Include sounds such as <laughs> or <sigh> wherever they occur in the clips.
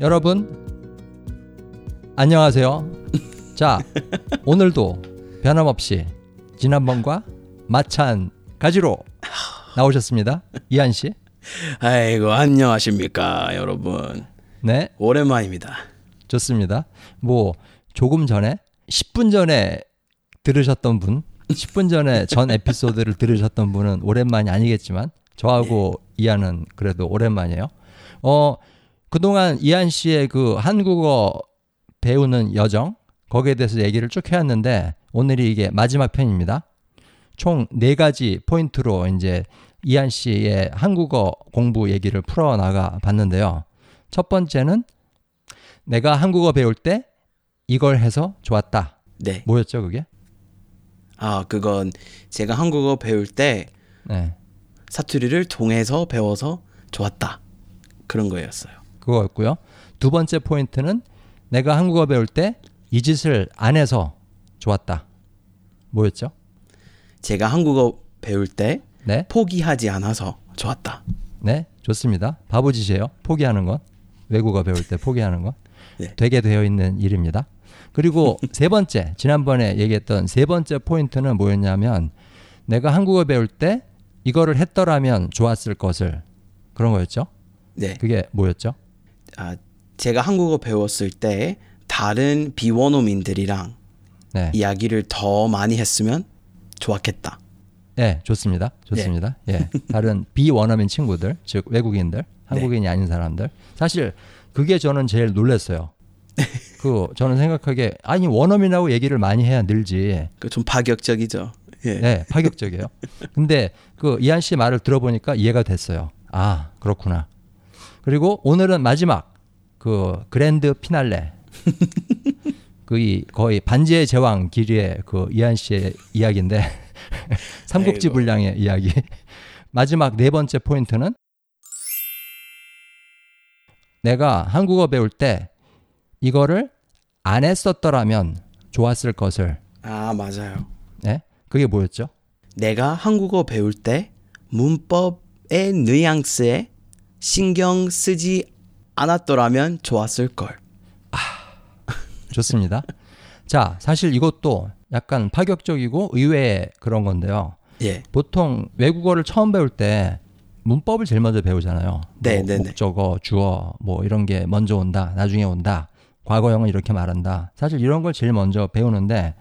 여러분 안녕하세요. 자 <laughs> 오늘도 변함없이 지난번과 마찬가지로 나오셨습니다. 이한 씨. 아이고 안녕하십니까 여러분. 네 오랜만입니다. 좋습니다. 뭐 조금 전에 10분 전에 들으셨던 분, 10분 전에 전 에피소드를 들으셨던 분은 오랜만이 아니겠지만 저하고 이한은 그래도 오랜만이에요. 어 그동안 이한 씨의 그 한국어 배우는 여정 거기에 대해서 얘기를 쭉 해왔는데 오늘이 이게 마지막 편입니다. 총 네 가지 포인트로 이제 이한 씨의 한국어 공부 얘기를 풀어 나가 봤는데요. 첫 번째는 내가 한국어 배울 때 이걸 해서 좋았다. 네. 뭐였죠, 그게? 아 그건 제가 한국어 배울 때 네. 사투리를 통해서 배워서 좋았다 그런 거였어요. 그거였고요. 두 번째 포인트는 내가 한국어 배울 때 이 짓을 안 해서 좋았다. 뭐였죠? 제가 한국어 배울 때 네. 포기하지 않아서 좋았다. 네. 좋습니다. 바보짓이에요. 포기하는 건. 외국어 배울 때 포기하는 건. 네. 되게 되어 있는 일입니다. 그리고 <laughs> 세 번째, 지난번에 얘기했던 세 번째 포인트는 뭐였냐면 내가 한국어 배울 때 이거를 했더라면 좋았을 것을 그런 거였죠. 네. 그게 뭐였죠? 아 제가 한국어 배웠을 때 다른 비원어민들이랑 네. 이야기를 더 많이 했으면 좋았겠다. 예, 좋습니다. 좋습니다. 예. 다른 <laughs> 비원어민 친구들, 즉 외국인들, 한국인이 아닌 사람들. 사실 그게 저는 제일 놀랐어요. <laughs> 그 저는 생각하기에 아니 원어민하고 얘기를 많이 해야 늘지. 그 좀 파격적이죠. 예. 네, 파격적이에요. <laughs> 근데 그 이한 씨 말을 들어보니까 이해가 됐어요. 아, 그렇구나. 그리고 오늘은 마지막 그 그랜드 피날레. <laughs> 그이 거의 반지의 제왕 길이의 그 이한 씨의 이야기인데 <laughs> 삼국지. 분량의 이야기. 마지막 네 번째 포인트는 내가 한국어 배울 때 이거를 안 했었더라면 좋았을 것을. 아 맞아요. 네? 그게 뭐였죠? 내가 한국어 배울 때 문법의 뉘앙스에 신경 쓰지 않았더라면 좋았을 걸. 좋습니다. 자, 사실 이것도 약간 파격적이고 의외의 그런 건데요. 예. 보통 외국어를 처음 배울 때 문법을 제일 먼저 배우잖아요. 네, 뭐 네, 네. 목적어, 주어, 뭐 이런 게 먼저 온다, 나중에 온다. 과거형은 이렇게 말한다. 사실 이런 걸 제일 먼저 배우는데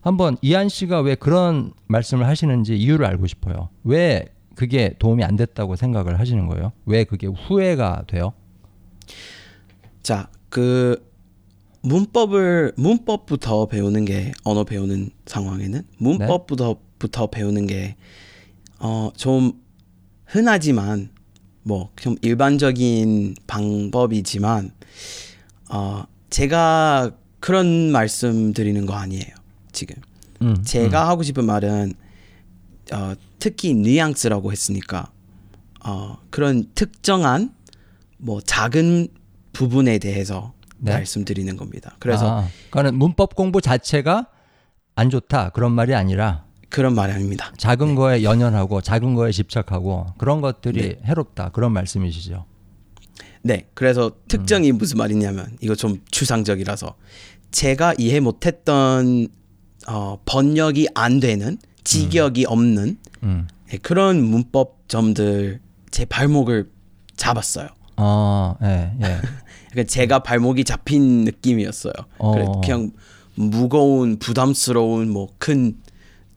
한번 이한 씨가 왜 그런 말씀을 하시는지 이유를 알고 싶어요. 왜 그게 도움이 안 됐다고 생각을 하시는 거예요? 왜 그게 후회가 돼요? 자, 그 문법을 문법부터 배우는 게 언어 배우는 상황에는 문법부터 부터 배우는 게 어 좀 흔하지만 뭐 좀 일반적인 방법이지만 어 제가 그런 말씀 드리는 거 아니에요. 지금 음, 제가 하고 싶은 말은 어, 특히 뉘앙스라고 했으니까 어, 그런 특정한 뭐 작은 부분에 대해서 네. 말씀드리는 겁니다. 그래서 아, 그러니까 문법 공부 자체가 안 좋다 그런 말이 아니라 그런 말이 아닙니다. 작은 거에 연연하고 작은 거에 집착하고 그런 것들이 네. 해롭다 그런 말씀이시죠. 네, 그래서 특정이 무슨 말이냐면 이거 좀 추상적이라서 제가 이해 못했던 어, 번역이 안 되는 직역이 없는 음. 예, 그런 문법 점들 제 발목을 잡았어요. 어, 예, 예. <laughs> 그러니까 제가 발목이 잡힌 느낌이었어요. 어. 그래, 그냥 무거운 부담스러운 뭐 큰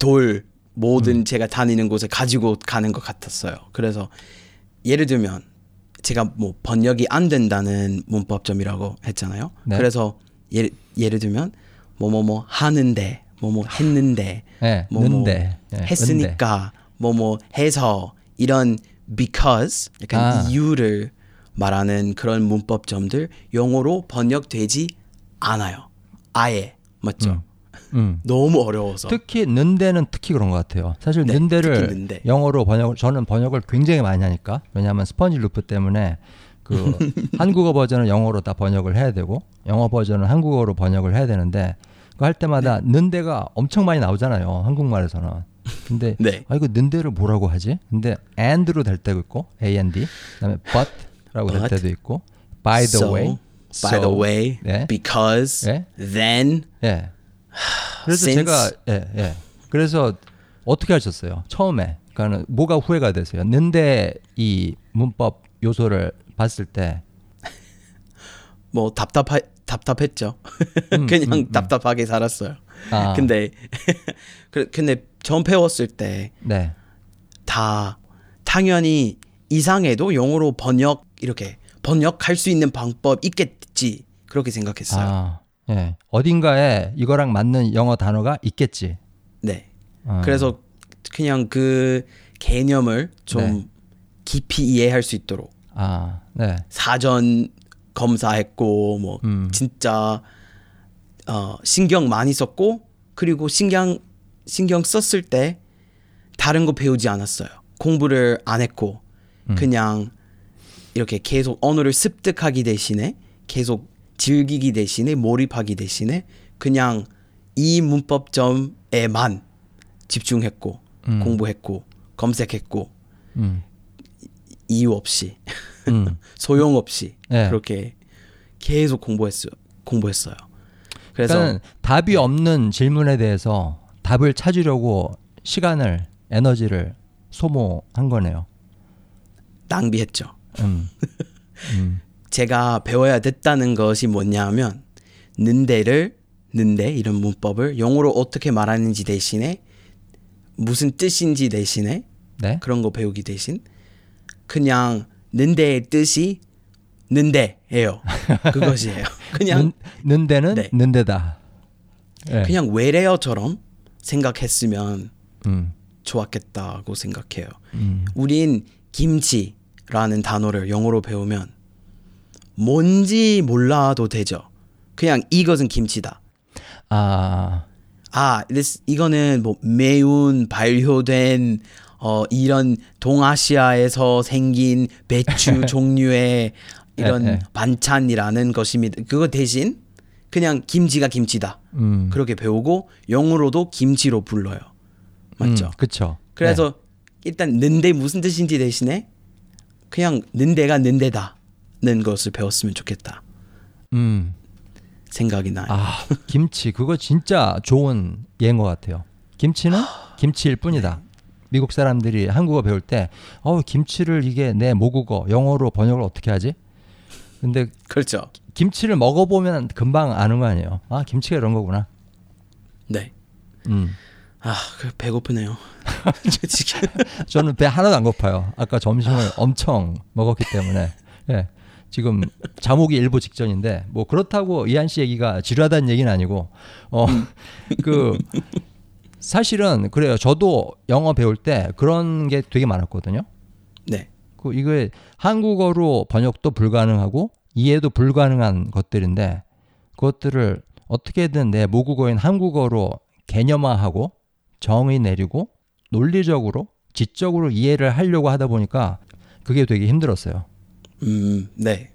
돌 모든 음. 제가 다니는 곳에 가지고 가는 것 같았어요. 그래서 예를 들면 제가 뭐 번역이 안 된다는 문법점이라고 했잖아요. 네. 그래서 예를 예를 들면 뭐뭐뭐 하는데 뭐뭐 했는데 예, 뭐, 뭐 는데 예, 했으니까 뭐뭐 해서 이런 because 약간 아. 이유를 말하는 그런 문법점들 영어로 번역되지 않아요. 아예 맞죠? 음. 음. <laughs> 너무 어려워서. 특히 는데는 특히 그런 것 같아요. 사실 네, 는데를 는데. 영어로 번역을 저는 번역을 굉장히 많이 하니까 왜냐하면 스펀지 루프 때문에 그 <laughs> 한국어 버전을 영어로 다 번역을 해야 되고 영어 버전을 한국어로 번역을 해야 되는데 그거 할 때마다 네. 는데가 엄청 많이 나오잖아요. 한국말에서는. 근데 네. 아 이거 는데를 뭐라고 하지? 근데 and로 될 때도 있고 a n d 그다음에 but 라고 될 때도 있고 by the so, way by the So, way, 네. because, 예? then, 예. 그래서 Since- 제가 예, 예. 그래서 어떻게 하셨어요? 처음에. 그러니까 뭐가 후회가 됐어요. 는데 이 문법 요소를 봤을 때 <laughs> 뭐 답답하 답답했죠. <laughs> 그냥 답답하게 살았어요. 음, 아, <laughs> 근데 그- 근데 처음 배웠을 때 네. 다 당연히 이상해도 영어로 번역 이렇게 번역할 수 있는 방법 있겠지 그렇게 생각했어요. 아, 예. 어딘가에 이거랑 맞는 영어 단어가 있겠지. 네. 어. 그래서 그냥 그 개념을 좀 네. 깊이 이해할 수 있도록 아, 네. 사전 검사했고 뭐 음. 진짜 어, 신경 많이 썼고 그리고 신경 신경 썼을 때 다른 거 배우지 않았어요. 공부를 안 했고 음. 그냥 이렇게 계속 언어를 습득하기 대신에 계속 즐기기 대신에 몰입하기 대신에 그냥 이 문법점에만 집중했고 음. 공부했고 검색했고 음. 이유 없이 음. <laughs> 소용 없이 네. 그렇게 계속 공부했어요. 공부했어요. 그래서 답이 없는 질문에 대해서 답을 찾으려고 시간을 에너지를 소모한 거네요. 낭비했죠. 음. <laughs> 음. 제가 배워야 됐다는 것이 뭐냐면 는데를 는데 이런 문법을 영어로 어떻게 말하는지 대신에 무슨 뜻인지 대신에 네. 그런 거 배우기 대신 그냥 는데의 뜻이 는데예요. <laughs> 그것이에요. 그냥 는, 는데는 네. 는데다. 예. 그냥 외래어처럼 생각했으면 음. 좋았겠다고 생각해요. 음. 우린 김치라는 단어를 영어로 배우면 뭔지 몰라도 되죠. 그냥 이것은 김치다. 아. 아, this, 이거는 뭐 매운 발효된 어 이런 동아시아에서 생긴 배추 <laughs> 종류의 이런 예, 예. 반찬이라는 것입니다. 그거 대신 그냥 김치가 김치다. 음. 그렇게 배우고 영어로도 김치로 불러요. 맞죠? 음, 그쵸. 그래서 일단 는데 무슨 뜻인지 대신에 그냥 는데가 는데다는 것을 배웠으면 좋겠다 네. 음. 생각이 나요. 아, 김치 그거 진짜 좋은 예인 것 같아요. 김치는 <gasps> 김치일 뿐이다. 미국 사람들이 한국어 배울 때, 어 김치를 이게 내 모국어 영어로 번역을 어떻게 하지? 근데 그렇죠. 김치를 먹어보면 금방 아는 거 아니에요. 아 김치가 이런 거구나. 네. 음. 아, 그 배고프네요. <laughs> 저는 배 하나도 안 고파요. 아까 점심을 엄청 먹었기 때문에. 예. 지금 자목이 일보 직전인데 뭐 그렇다고 이한 씨 얘기가 지루하다는 얘기는 아니고 어 그 <laughs> 사실은 그래요. 저도 영어 배울 때 그런 게 되게 많았거든요. 네. 그 이게 한국어로 번역도 불가능하고 이해도 불가능한 것들인데 그것들을 어떻게든 내 모국어인 한국어로 개념화하고 정의 내리고 논리적으로 지적으로 이해를 하려고 하다 보니까 그게 되게 힘들었어요. 음, 네.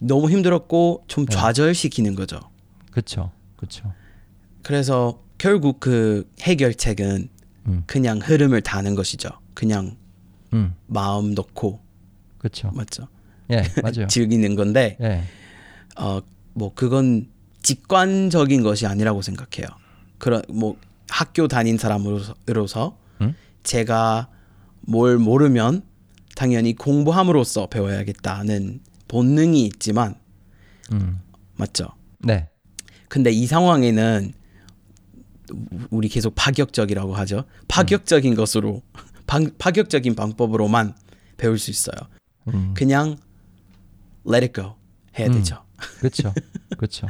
너무 힘들었고 좀 좌절시키는 거죠. 그렇죠. 그렇죠. 그래서 결국 그 해결책은 음. 그냥 흐름을 타는 것이죠. 그냥 음. 마음 놓고 그렇죠. 맞죠. 예, <laughs> 맞아요. 즐기는 건데 예. 어뭐 그건 직관적인 것이 아니라고 생각해요. 그런 뭐 학교 다닌 사람으로서 음? 제가 뭘 모르면 당연히 공부함으로써 배워야겠다는 본능이 있지만 음. 맞죠. 네. 근데 이 상황에는 우리 계속 파격적이라고 하죠. 파격적인 것으로 방, 파격적인 방법으로만 배울 수 있어요. 음. 그냥 let it go 해야 음. 되죠. 그렇죠. <laughs> 그렇죠.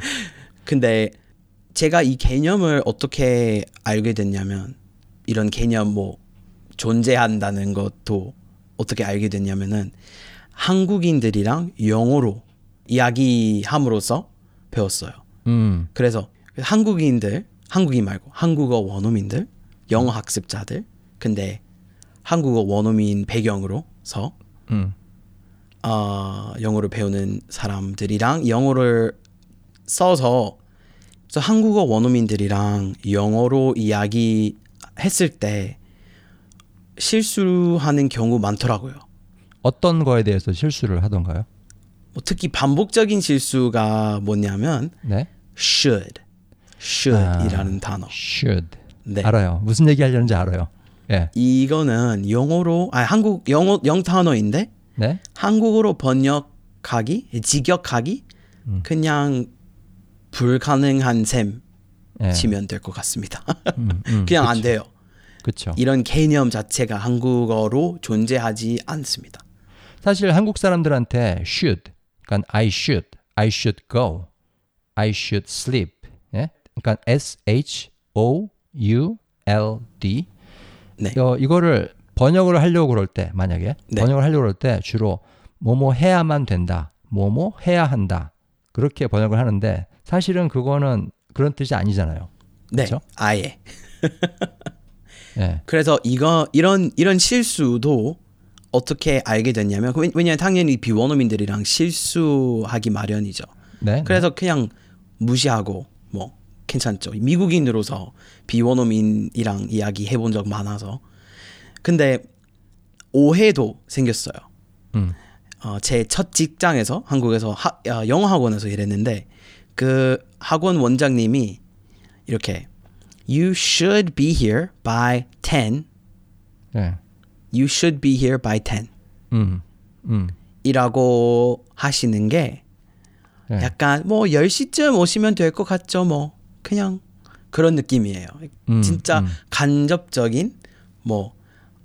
근데 제가 이 개념을 어떻게 알게 됐냐면 이런 개념 뭐 존재한다는 것도 어떻게 알게 됐냐면은 한국인들이랑 영어로 이야기함으로써 배웠어요. 음. 그래서 한국인들, 한국인 말고 한국어 원어민들, 영어 학습자들, 근데 한국어 원어민 배경으로서 음. 어, 영어를 배우는 사람들이랑 영어를 써서 그래서 한국어 원어민들이랑 영어로 이야기했을 때 실수하는 경우 많더라고요. 어떤 거에 대해서 실수를 하던가요? 뭐 특히 반복적인 실수가 뭐냐면 네. should, should이라는 단어. should. 네. 알아요. 무슨 얘기 하려는지 알아요. 예. 이거는 영어로 아 한국 영어 영 단어인데 네. 한국어로 번역하기, 직역하기 그냥 불가능한 셈 예. 치면 될 것 같습니다. <laughs> 음, 음, 그냥 안 돼요. 그렇죠. 이런 개념 자체가 한국어로 존재하지 않습니다. 사실 한국 사람들한테 should, 그러니까 I should, I should go, I should sleep. 예? 그러니까 S H O U L D. 네. 어, 이거를 번역을 하려고 그럴 때 만약에 네. 번역을 하려고 그럴 때 주로 뭐뭐 해야만 된다, 뭐뭐 해야 한다 그렇게 번역을 하는데 사실은 그거는 그런 뜻이 아니잖아요. 네, 그쵸? 아예. 예, <laughs> 그래서 이거 이런 이런 실수도 어떻게 알게 됐냐면 왜- 왜냐하면 당연히 비원어민들이랑 실수하기 마련이죠. 네, 그래서 그냥 무시하고 뭐 괜찮죠. 미국인으로서 비원어민이랑 이야기 해본 적 많아서 근데 오해도 생겼어요. 음, 어, 제 첫 직장에서 한국에서 하, 어, 영어 학원에서 일했는데 그 학원 원장님이 이렇게 You should be here by 10. 예, You should be here by 10. 음, 음, 이라고 하시는 게 예. 약간 뭐 10시쯤 오시면 될 것 같죠 뭐 그냥 그런 느낌이에요 음, 진짜 음. 간접적인 뭐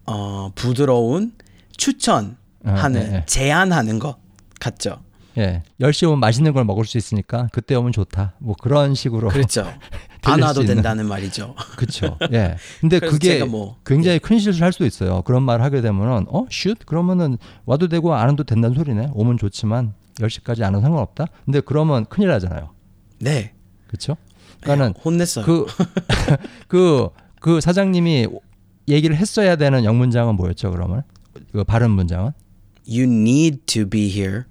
어, 부드러운 추천하는 아, 예, 예. 제안하는 것 같죠 예, 10시 오면 맛있는 걸 먹을 수 있으니까 그때 오면 좋다. 뭐 그런 식으로. 그렇죠 <laughs> 안수 와도. 된다는 말이죠 그렇죠. <laughs> 예. 근데 그게 뭐- 굉장히 큰 실수를 할 수도 있어요. 그런 말을 하게 되면은 어, 슛? 그러면은 와도 되고 안 와도 된다는 소리네. 오면 좋지만 10시까지 안 와도 상관없다. 근데 그러면 큰일 나잖아요. 네 그렇죠? 그러니까는 혼냈어요 그 <laughs> 그, 그 사장님이 얘기를 했어야 되는 영문장은 뭐였죠, 그러면? 그 발음 문장은? You need to be here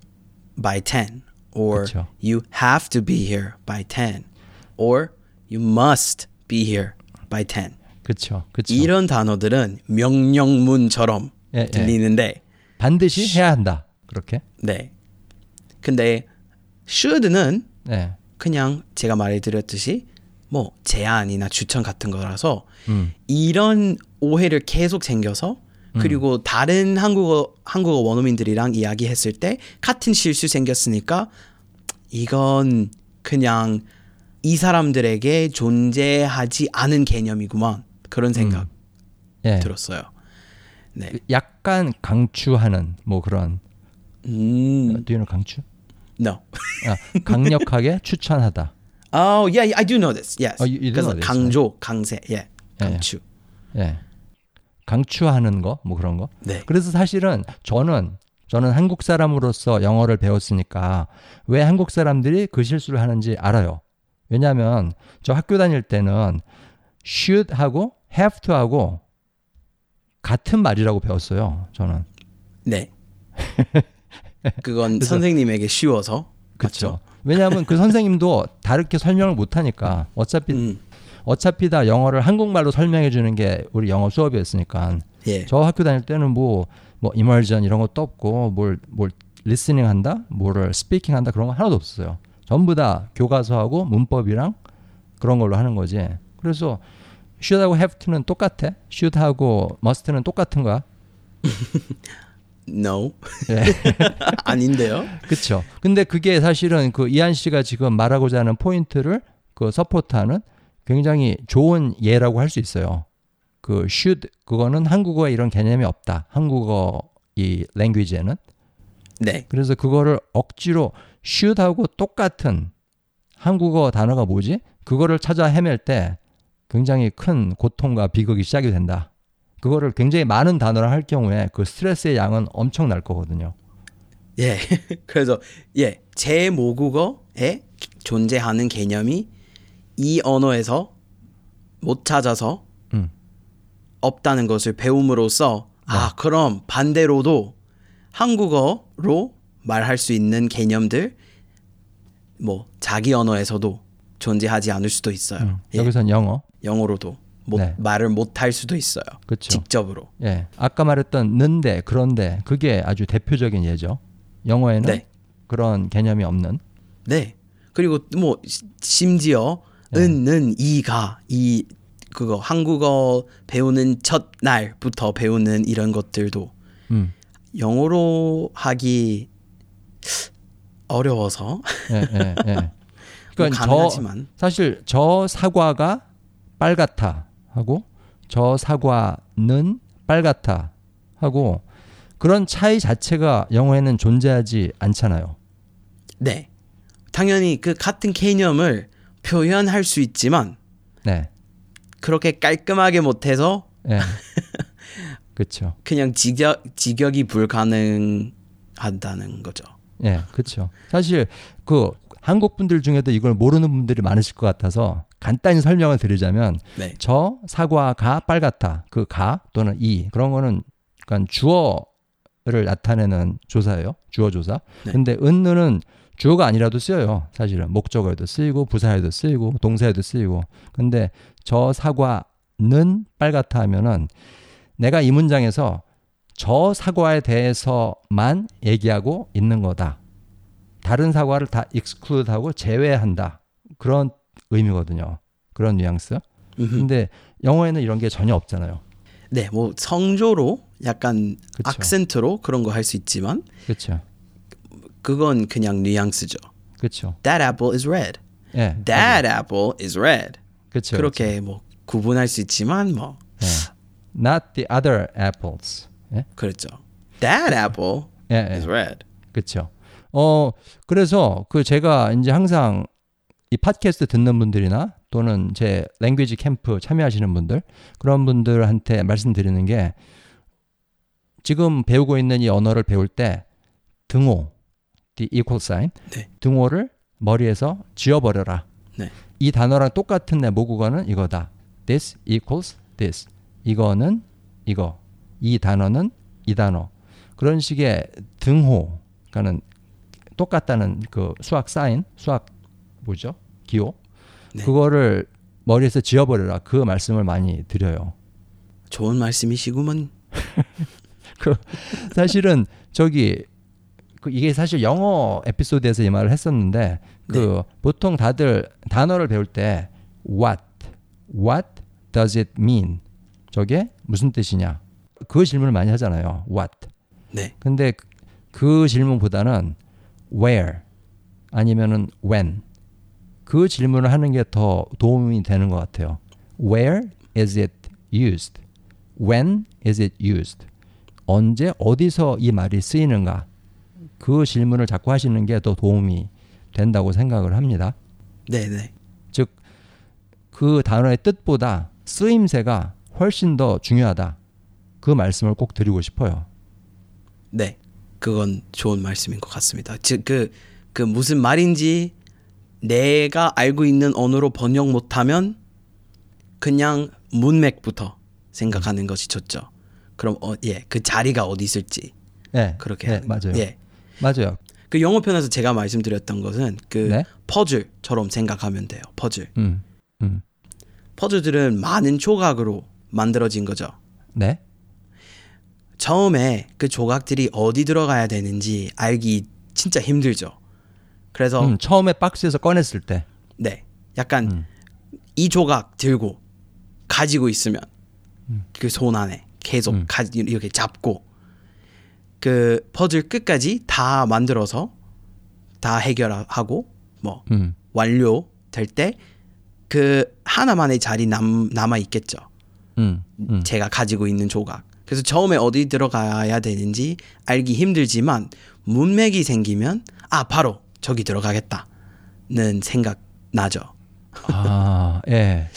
by 10 or 그쵸. you have to be here by 10 or you must be here by 10 그렇죠. 그렇죠. 이런 단어들은 명령문처럼 예, 예. 들리는데 반드시 해야 한다. 그렇게? 네. 근데 should는 네. 그냥 제가 말해드렸듯이 뭐 제안이나 추천 같은 거라서 음. 이런 오해를 계속 생겨서 그리고 다른 한국어 한국어 원어민들이랑 이야기했을 때 같은 실수 생겼으니까 이건 그냥 이 사람들에게 존재하지 않은 개념이구만 그런 생각 예. 들었어요. 네. 약간 강추하는 뭐 그런 음, 뒤에는 강추? no. <laughs> 아, 강력하게 추천하다. Oh, yeah, yeah, I do know this. Yes. Oh, you- you do know this, 강조, 강세, 예, 예, 강추. 예. 강추하는 거, 뭐 그런 거. 네. 그래서 사실은 저는 저는 한국 사람으로서 영어를 배웠으니까 왜 한국 사람들이 그 실수를 하는지 알아요. 왜냐하면 저 학교 다닐 때는 should 하고 have to 하고 같은 말이라고 배웠어요. 저는. 네. <laughs> 그건 선생님에게 쉬워서. 그렇죠. 왜냐하면 그 선생님도 다르게 설명을 못 하니까 어차피 음, 어차피 다 영어를 한국말로 설명해 주는 게 우리 영어 수업이었으니까 예. 저 학교 다닐 때는 뭐, 뭐, immersion 이런 것도 없고, 뭘, 뭘, listening 한다? 뭐를 speaking 한다? 그런 거 하나도 없었어요. 전부 다 교과서하고 문법이랑 그런 걸로 하는 거지. 그래서 should하고 have to는 똑같아. should하고 must는 똑같은 거야. <laughs> No. 예. <laughs> 아닌데요. 그쵸. 근데 그게 사실은 그 이한 씨가 지금 말하고자 하는 포인트를 그 서포트하는 굉장히 좋은 예라고 할 수 있어요. 그 should 그거는 한국어에 이런 개념이 없다. 한국어 이 랭귀지에는 네. 그래서 그거를 억지로 should하고 똑같은 한국어 단어가 뭐지? 그거를 찾아 헤맬 때 굉장히 큰 고통과 비극이 시작이 된다. 그거를 굉장히 많은 단어를 할 경우에 그 스트레스의 양은 엄청날 거거든요. 예. <laughs> 그래서 예, 제 모국어에 존재하는 개념이 이 언어에서 못 찾아서 음. 없다는 것을 배움으로써 아, 그럼 반대로도 한국어로 말할 수 있는 개념들 뭐 자기 언어에서도 존재하지 않을 수도 있어요. 음. 예, 여기선 영어. 영어로도 못, 네. 말을 못 할 수도 있어요. 그렇죠. 직접으로. 예. 아까 말했던 는데 그런데 그게 아주 대표적인 예죠. 영어에는 네. 그런 개념이 없는. 네. 그리고 뭐 시- 심지어 네. 은는 이가 이 그거 한국어 배우는 첫 날부터 배우는 이런 것들도 음. 영어로 하기 어려워서 예, 예, 예. 뭐 그러니까 저 가능하지만 사실 저 사과가 빨갛다 하고 저 사과는 빨갛다 하고 그런 차이 자체가 영어에는 존재하지 않잖아요. 네. 당연히 그 같은 개념을 표현할 수 있지만 네. 그렇게 깔끔하게 못해서 <laughs> 예. 그렇죠. 그냥 직역 직역이 불가능하다는 거죠. 예, 그렇죠. 사실 그 한국 분들 중에도 이걸 모르는 분들이 많으실 것 같아서 간단히 설명을 드리자면 네. 저 사과가 빨갛다. 그 가 또는 이 그런 거는 그러니까 주어 를 나타내는 조사예요. 주어 조사. 네. 근데 은는 주어가 아니라도 쓰여요. 사실은 목적어에도 쓰이고 부사에도 쓰이고 동사에도 쓰이고. 근데 저 사과는 빨갛다 하면은 내가 이 문장에서 저 사과에 대해서만 얘기하고 있는 거다. 다른 사과를 다 exclude하고 제외한다. 그런 의미거든요. 그런 뉘앙스. 근데 영어에는 이런 게 전혀 없잖아요. 네, 뭐 성조로 약간 그쵸. 악센트로 그런 거 할 수 있지만 그렇죠. 그건 그냥 뉘앙스죠. 그렇죠. That apple is red. 예. That apple is red. 그렇죠. 그렇게 뭐 구분할 수 있지만 뭐 예. Not the other apples. 예. 그렇죠. That apple 예, is 예. red. 그렇죠. 어 그래서 그 제가 이제 항상 이 팟캐스트 듣는 분들이나 또는 제 랭귀지 캠프 참여하시는 분들 그런 분들한테 말씀드리는 게 지금 배우고 있는 이 언어를 배울 때 등호, the equal sign, 네. 등호를 머리에서 지워버려라. 네. 이 단어랑 똑같은 내 모국어는 이거다. This equals this. 이거는 이거. 이 단어는 이 단어. 그런 식의 등호, 그러니까는 똑같다는 그 수학 사인, 수학 뭐죠? 기호. 네. 그거를 머리에서 지워버려라. 그 말씀을 많이 드려요. 좋은 말씀이시구먼. <laughs> 사실은 저기 그 이게 사실 영어 에피소드에서 이 말을 했었는데 그 보통 다들 단어를 배울 때 what what does it mean 저게 무슨 뜻이냐 그 질문을 많이 하잖아요 what 네. 근데 그- 그 질문보다는 where 아니면은 when 그 질문을 하는 게 더 도움이 되는 것 같아요. Where is it used? When is it used? 언제 어디서 이 말이 쓰이는가? 그 질문을 자꾸 하시는 게 더 도움이 된다고 생각을 합니다. 네, 네. 즉 그 단어의 뜻보다 쓰임새가 훨씬 더 중요하다. 그 말씀을 꼭 드리고 싶어요. 네. 그건 좋은 말씀인 것 같습니다. 즉 그 그 무슨 말인지 내가 알고 있는 언어로 번역 못하면 그냥 문맥부터 생각하는 것이 좋죠. 그럼 어, 예, 그 자리가 어디 있을지 네, 그렇게 네. 맞아요. 예. 맞아요. 그 영어 편에서 제가 말씀드렸던 것은 그 네. 퍼즐처럼 생각하면 돼요. 퍼즐. 음, 음, 퍼즐들은 많은 조각으로 만들어진 거죠. 네, 처음에 그 조각들이 어디 들어가야 되는지 알기 진짜 힘들죠. 그래서 음, 처음에 박스에서 꺼냈을 때, 네, 약간 음. 이 조각 들고 가지고 있으면 그손 안에 계속 음. 가, 이렇게 잡고 그 퍼즐 끝까지 다 만들어서 다 해결하고 뭐 음, 완료 될 때 그 하나만의 자리 남, 남아 있겠죠. 음, 음, 제가 가지고 있는 조각. 그래서 처음에 어디 들어가야 되는지 알기 힘들지만 문맥이 생기면 아 바로 저기 들어가겠다는 생각 나죠. 아, 예.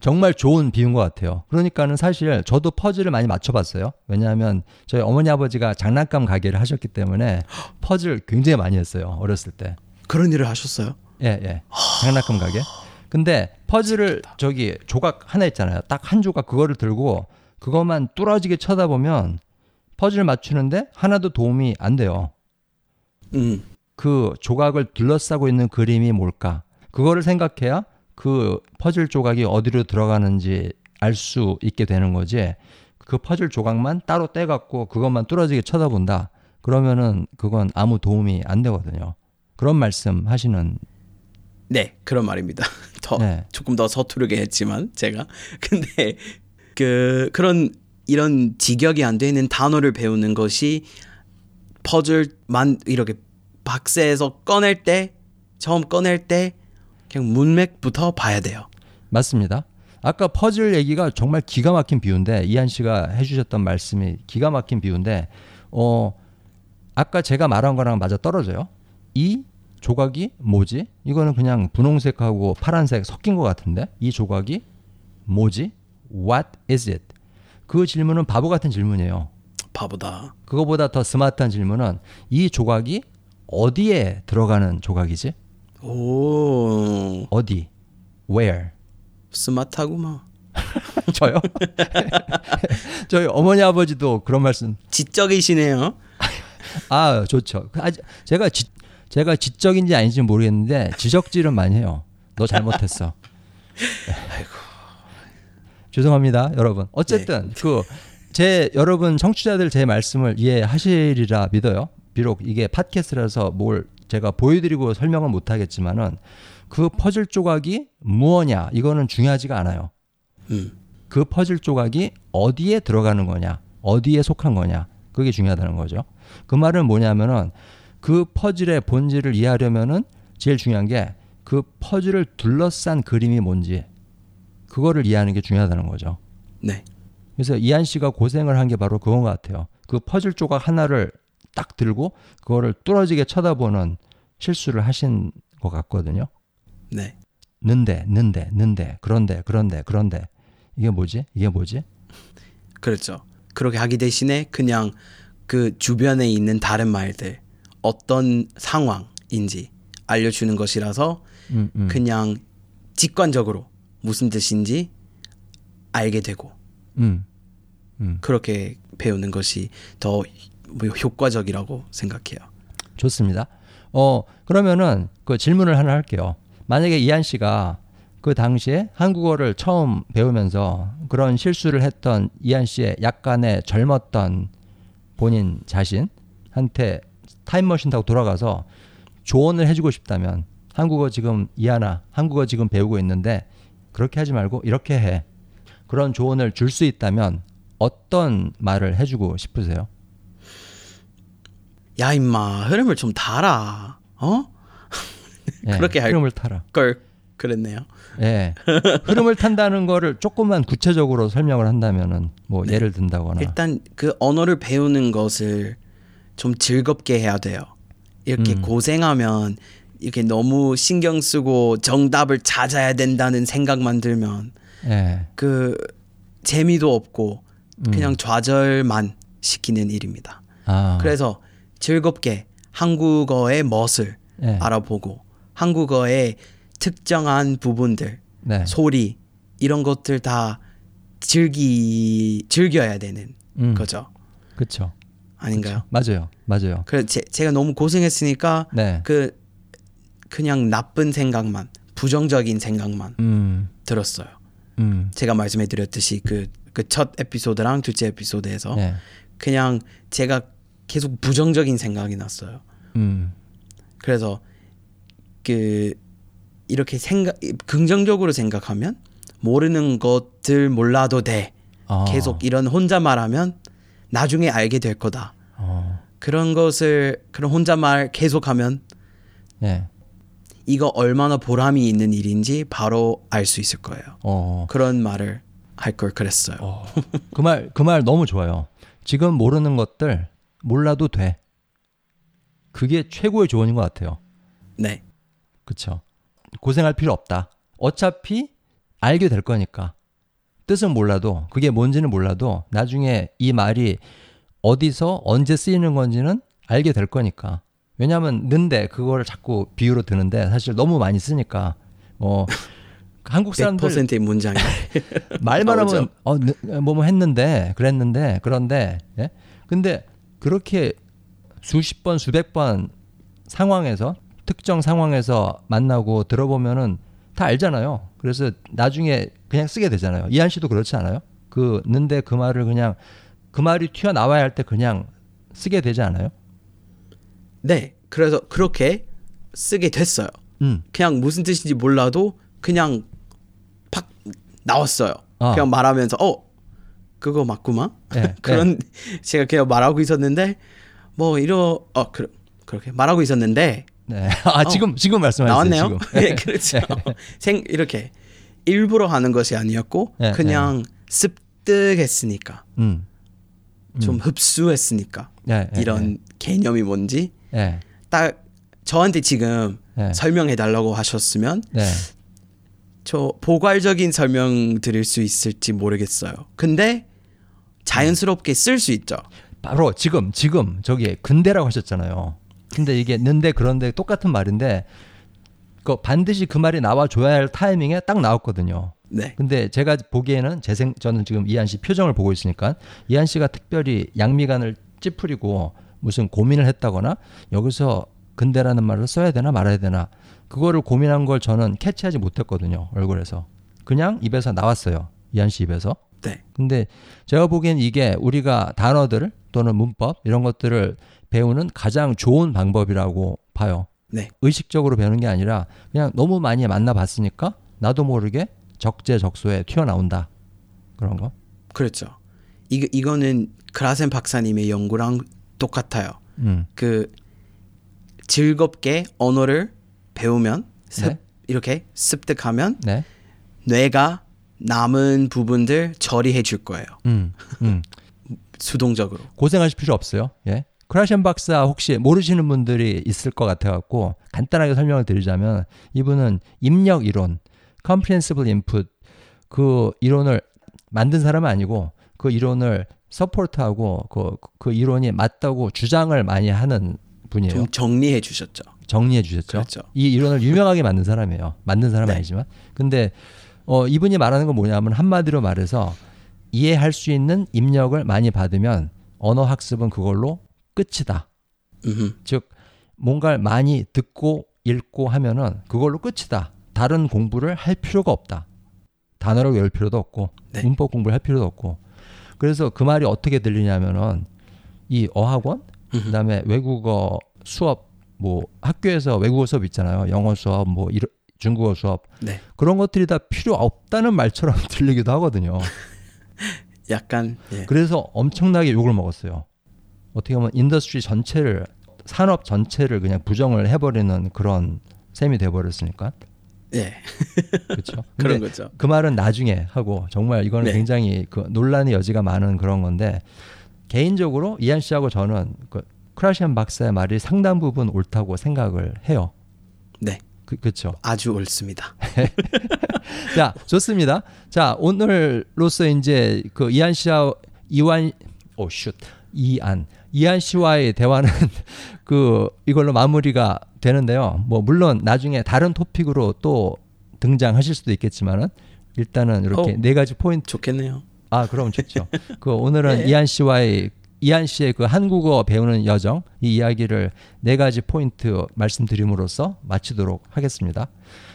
정말 좋은 비유인 것 같아요. 그러니까는 사실 저도 퍼즐을 많이 맞춰봤어요. 왜냐하면 저희 어머니 아버지가 장난감 가게를 하셨기 때문에 퍼즐 굉장히 많이 했어요. 어렸을 때. 그런 일을 하셨어요? 예, 예. 장난감 가게. 근데 퍼즐을 저기 조각 하나 있잖아요. 딱 한 조각 그거를 들고 그것만 뚫어지게 쳐다보면 퍼즐 맞추는데 하나도 도움이 안 돼요. 음, 그 조각을 둘러싸고 있는 그림이 뭘까? 그거를 생각해야 그 퍼즐 조각이 어디로 들어가는지 알 수 있게 되는 거지. 그 퍼즐 조각만 따로 떼갖고 그것만 뚫어지게 쳐다본다. 그러면은 그건 아무 도움이 안 되거든요. 그런 말씀 하시는 네, 그런 말입니다. <laughs> 더 네. 조금 더 서투르게 했지만 제가 <laughs> 근데 그 그런 이런 직역이 안 되는 단어를 배우는 것이 퍼즐만 이렇게 박스에서 꺼낼 때 처음 꺼낼 때 그냥 문맥부터 봐야 돼요. 맞습니다. 아까 퍼즐 얘기가 정말 기가 막힌 비유인데 이한 씨가 해주셨던 말씀이 기가 막힌 비유인데 어 아까 제가 말한 거랑 맞아 떨어져요. 이 조각이 뭐지? 이거는 그냥 분홍색하고 파란색 섞인 것 같은데 이 조각이 뭐지? What is it? 그 질문은 바보 같은 질문이에요. 바보다. 그거보다 더 스마트한 질문은 이 조각이 어디에 들어가는 조각이지? 오 어디? Where? 스마트하구만. <laughs> 저요? <laughs> 저희 어머니 아버지도 그런 말씀. 지적이시네요. 아 좋죠. 아, 제가 지, 제가 지적인지 아닌지 모르겠는데 지적질은 많이 해요. 너 잘못했어. 죄송합니다, 여러분. 어쨌든 그제 여러분 청취자들 제 말씀을 이해하시리라 믿어요. 비록 이게 팟캐스트라서 뭘 제가 보여드리고 설명은 못하겠지만은 그 퍼즐 조각이 무엇냐 이거는 중요하지가 않아요. 음. 그 퍼즐 조각이 어디에 들어가는 거냐, 어디에 속한 거냐, 그게 중요하다는 거죠. 그 말은 뭐냐면은 그 퍼즐의 본질을 이해하려면은 제일 중요한 게 그 퍼즐을 둘러싼 그림이 뭔지 그거를 이해하는 게 중요하다는 거죠. 네. 그래서 이한 씨가 고생을 한 게 바로 그건 것 같아요. 그 퍼즐 조각 하나를 딱 들고 그거를 뚫어지게 쳐다보는 실수를 하신 것 같거든요. 네. 는데, 는데, 는데, 그런데, 그런데, 그런데 이게 뭐지? 이게 뭐지? 그렇죠. 그렇게 하기 대신에 그냥 그 주변에 있는 다른 말들 어떤 상황인지 알려주는 것이라서 음, 음. 그냥 직관적으로 무슨 뜻인지 알게 되고 음. 그렇게 배우는 것이 더 뭐 효과적이라고 생각해요. 좋습니다. 어, 그러면은 그 질문을 하나 할게요. 만약에 이한 씨가 그 당시에 한국어를 처음 배우면서 그런 실수를 했던 이한 씨의 약간의 젊었던 본인 자신한테 타임머신 타고 돌아가서 조언을 해주고 싶다면 한국어 지금 이하나 한국어 지금 배우고 있는데 그렇게 하지 말고 이렇게 해. 그런 조언을 줄 수 있다면 어떤 말을 해주고 싶으세요? 야 임마 흐름을 좀 달아. 어? 예, <laughs> 그렇게 할 흐름을 타라. 걸 그랬네요. 예. 흐름을 탄다는 거를 조금만 구체적으로 설명을 한다면은 뭐 예를 든다거나. 일단 그 언어를 배우는 것을 좀 즐겁게 해야 돼요. 이렇게 음. 고생하면 이렇게 너무 신경 쓰고 정답을 찾아야 된다는 생각만 들면 예. 그 재미도 없고 음. 그냥 좌절만 시키는 일입니다. 아. 그래서 즐겁게 한국어의 멋을 예. 알아보고 한국어의 특정한 부분들, 네. 소리 이런 것들 다 즐기 즐겨야 되는 음. 거죠. 그렇죠. 아닌가요? 맞아요. 맞아요. 그래 제, 제가 너무 고생했으니까 네. 그 그냥 나쁜 생각만 부정적인 생각만 음. 들었어요. 음. 제가 말씀해 드렸듯이 그 그 첫 에피소드랑 둘째 에피소드에서 네. 그냥 제가 계속 부정적인 생각이 났어요. 음. 그래서 그 이렇게 생각 긍정적으로 생각하면 모르는 것들 몰라도 돼. 아. 계속 이런 혼잣말하면 나중에 알게 될 거다. 어. 그런 것을 그런 혼잣말 계속하면 예. 이거 얼마나 보람이 있는 일인지 바로 알 수 있을 거예요. 어. 그런 말을 할 걸 그랬어요. 그말 그 말 너무 좋아요. 지금 모르는 것들 몰라도 돼. 그게 최고의 조언인 것 같아요. 네, 그렇죠. 고생할 필요 없다. 어차피 알게 될 거니까. 뜻은 몰라도 그게 뭔지는 몰라도 나중에 이 말이 어디서 언제 쓰이는 건지는 알게 될 거니까. 왜냐하면 는데 그거를 자꾸 비유로 드는데 사실 너무 많이 쓰니까 어 <laughs> 한국 사람들 100%의 문장이 <laughs> 말만 하면 나오죠. 어 뭐뭐 했는데 그랬는데 그런데 예? 근데 그렇게 수십 번 수백 번 상황에서 특정 상황에서 만나고 들어보면은 다 알잖아요. 그래서 나중에 그냥 쓰게 되잖아요. 이한 씨도 그렇지 않아요? 그 는데 그 말을 그냥 그 말이 튀어나와야 할 때 그냥 쓰게 되지 않아요? 네. 그래서 그렇게 쓰게 됐어요. 음. 그냥 무슨 뜻인지 몰라도 그냥 팍 나왔어요. 아. 그냥 말하면서 어 그거 맞구만. 네, <laughs> 그런 제가 그냥 말하고 있었는데 뭐 이러 어 그, 그렇게 말하고 있었는데 네. 아 지금 지금 말씀하셨어요. 어. 나왔네요. 지금. 네, 그렇죠. <laughs> 생 이렇게 일부러 하는 것이 아니었고 네, 그냥 습득했으니까 음. 좀 흡수했으니까 네, 네, 이런 개념이 뭔지 네. 딱 저한테 지금 네. 설명해 달라고 하셨으면 네. 저 포괄적인 설명 드릴 수 있을지 모르겠어요. 근데 자연스럽게 쓸 수 있죠. 바로 지금 지금 저기 근대라고 하셨잖아요. 근데 이게 는데 그런데 똑같은 말인데 그 반드시 그 말이 나와 줘야 할 타이밍에 딱 나왔거든요. 네. 근데 제가 보기에는 재생 저는 지금 이한 씨 표정을 보고 있으니까 이한 씨가 특별히 양미간을 찌푸리고 무슨 고민을 했다거나 여기서 근대라는 말을 써야 되나 말아야 되나 그거를 고민한 걸 저는 캐치하지 못했거든요 얼굴에서 그냥 입에서 나왔어요 이한 씨 입에서 네. 근데 제가 보기엔 이게 우리가 단어들 또는 문법 이런 것들을 배우는 가장 좋은 방법이라고 봐요. 네. 의식적으로 배우는 게 아니라 그냥 너무 많이 만나봤으니까 나도 모르게 적재적소에 튀어나온다. 그런 거. 그렇죠. 이 이거는 크라센 박사님의 연구랑 똑같아요. 음. 그 즐겁게 언어를 배우면 습, 네. 이렇게 습득하면 네. 뇌가 남은 부분들 처리해 줄 거예요. 음. 음. <laughs> 수동적으로. 고생하실 필요 없어요. 예. 크라션 박사 혹시 모르시는 분들이 있을 것 같아 갖고 간단하게 설명을 드리자면 이분은 입력 이론, comprehensible input 그 이론을 만든 사람은 아니고 그 이론을 서포트하고 그, 그 이론이 맞다고 주장을 많이 하는 분이에요. 좀 정리해 주셨죠. 정리해 주셨죠. 그렇죠. 이 이론을 유명하게 만든 사람이에요. 만든 사람은 네. 아니지만. 근데 어, 이분이 말하는 건 뭐냐면 한마디로 말해서 이해할 수 있는 입력을 많이 받으면 언어 학습은 그걸로 끝이다. 음흠. 즉 뭔가를 많이 듣고 읽고 하면은 그걸로 끝이다. 다른 공부를 할 필요가 없다. 단어를 외울 필요도 없고 네. 문법 공부를 할 필요도 없고. 그래서 그 말이 어떻게 들리냐면은 이 어학원 음흠. 그다음에 외국어 수업 뭐 학교에서 외국어 수업 있잖아요. 영어 수업 뭐 이러- 중국어 수업 네. 그런 것들이 다 필요 없다는 말처럼 <laughs> 들리기도 하거든요. <laughs> 약간 예. 그래서 엄청나게 욕을 먹었어요. 어떻게 보면 industry 전체를 산업 전체를 그냥 부정을 해버리는 그런 셈이 돼버렸으니까 예. 그렇죠. <laughs> 그런 거죠. 그 말은 나중에 하고 정말 이거는 네. 굉장히 그 논란의 여지가 많은 그런 건데 개인적으로 이한 씨하고 저는 그 크라션 박사의 말이 상당 부분 옳다고 생각을 해요. 네. 그, 그렇죠. 아주 옳습니다. <laughs> 자, 좋습니다. 자, 오늘로서 이제 그 이한 씨와 이완 오 슛. 이안 이한 씨와의 대화는 <laughs> 그 이걸로 마무리가 되는데요. 뭐 물론 나중에 다른 토픽으로 또 등장하실 수도 있겠지만은 일단은 이렇게 어. 네 가지 포인트 좋겠네요. 아, 그럼 좋죠. <laughs> 그 오늘은 네. 이한 씨와의 이한 씨의 그 한국어 배우는 여정 이 이야기를 네 가지 포인트 말씀드림으로써 마치도록 하겠습니다.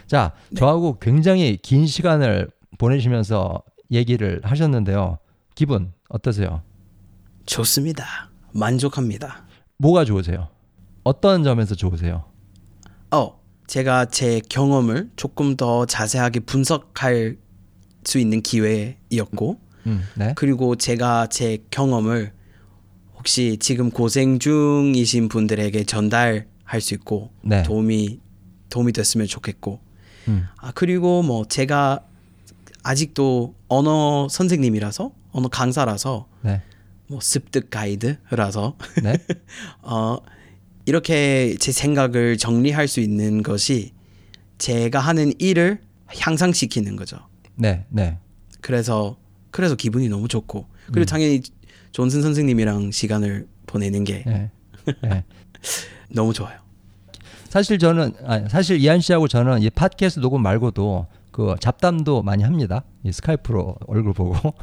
자, 네. 저하고 굉장히 긴 시간을 보내시면서 얘기를 하셨는데요. 기분 어떠세요? 좋습니다. 만족합니다. 뭐가 좋으세요? 어떤 점에서 좋으세요? 어, 제가 제 경험을 조금 더 자세하게 분석할 수 있는 기회였고, 음, 네. 그리고 제가 제 경험을 혹시 지금 고생 중이신 분들에게 전달할 수 있고 네. 도움이 도움이 됐으면 좋겠고, 음, 아 그리고 뭐 제가 아직도 언어 선생님이라서 언어 강사라서 네. 뭐 습득 가이드라서 네. <laughs> 어 이렇게 제 생각을 정리할 수 있는 것이 제가 하는 일을 향상시키는 거죠. 네. 네. 그래서 그래서 기분이 너무 좋고 그리고 음. 당연히 존슨 선생님이랑 시간을 보내는 게 네. 네. <laughs> 너무 좋아요. 사실 저는 아니, 사실 이한 씨하고 저는 이 팟캐스트 녹음 말고도 그 잡담도 많이 합니다. 이 스카이프로 얼굴 보고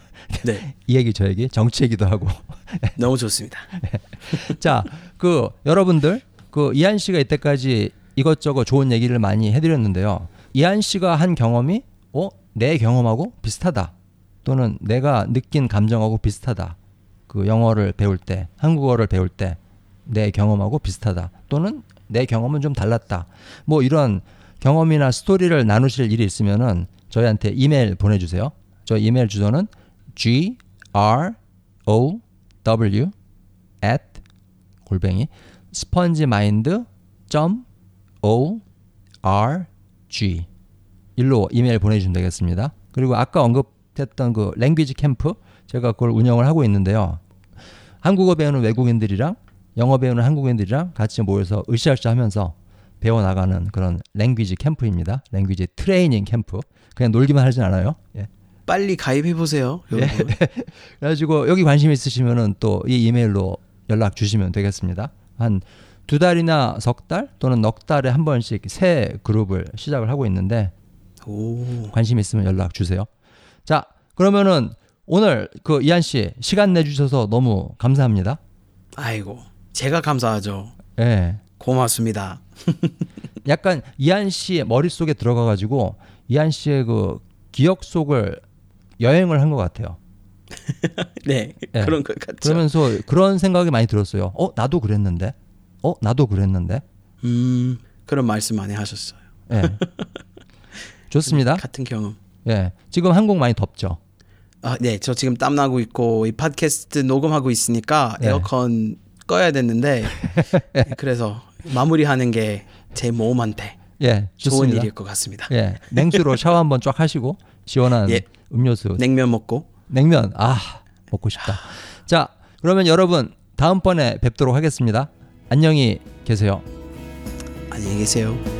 네, <laughs> 이 얘기 저 얘기 정치 얘기도 하고. <laughs> 너무 좋습니다. 자, 그 여러분들 그 이한 씨가 이때까지 이것저것 좋은 얘기를 많이 해드렸는데요. 이한 씨가 한 경험이 어 내 경험하고 비슷하다 또는 내가 느낀 감정하고 비슷하다. 그 영어를 배울 때, 한국어를 배울 때 내 경험하고 비슷하다. 또는 내 경험은 좀 달랐다. 뭐 이런 경험이나 스토리를 나누실 일이 있으면은 저희한테 이메일 보내주세요. 저 이메일 주소는 g r o w at 골뱅이 spongemind o r g 일로 이메일 보내주시면 되겠습니다. 그리고 아까 언급했던 그 랭귀지 캠프 제가 그걸 운영을 하고 있는데요. 한국어 배우는 외국인들이랑 영어 배우는 한국인들이랑 같이 모여서 으쌰으쌰 하면서 배워나가는 그런 랭귀지 캠프입니다. 랭귀지 트레이닝 캠프. 그냥 놀기만 하진 않아요. 예. 빨리 가입해 보세요, 여러분. <laughs> 그래가지고 여기 관심 있으시면은 또이 이메일로 연락 주시면 되겠습니다. 한 두 달이나 석 달 또는 넉 달에 한 번씩 새 그룹을 시작을 하고 있는데 오, 관심 있으면 연락 주세요. 자, 그러면은 오늘 그 이한 씨 시간 내주셔서 너무 감사합니다. 아이고, 제가 감사하죠. 예. 고맙습니다. <laughs> 약간 이한 씨의 머릿속에 들어가 가지고 이한 씨의 그 기억 속을 여행을 한 것 같아요. <laughs> 네, 예. 그런 것 같죠. 그러면서 그런 생각이 많이 들었어요. 어, 나도 그랬는데. 어, 나도 그랬는데. 음, 그런 말씀 많이 하셨어요. 예. <laughs> 좋습니다. 같은 경험. 예. 지금 한국 많이 덥죠. 아, 네, 저 지금 땀 나고 있고 이 팟캐스트 녹음하고 있으니까 네. 에어컨 꺼야 됐는데 <laughs> 그래서 마무리하는 게 제 몸한테 예. 좋은. 일일 것 같습니다. 예. 냉수로 <laughs> 샤워 한번 쫙 하시고 시원한 예. 음료수 냉면 먹고 냉면 아 먹고 싶다. 자 그러면 여러분 다음번에 뵙도록 하겠습니다. 안녕히 계세요. 안녕히 계세요.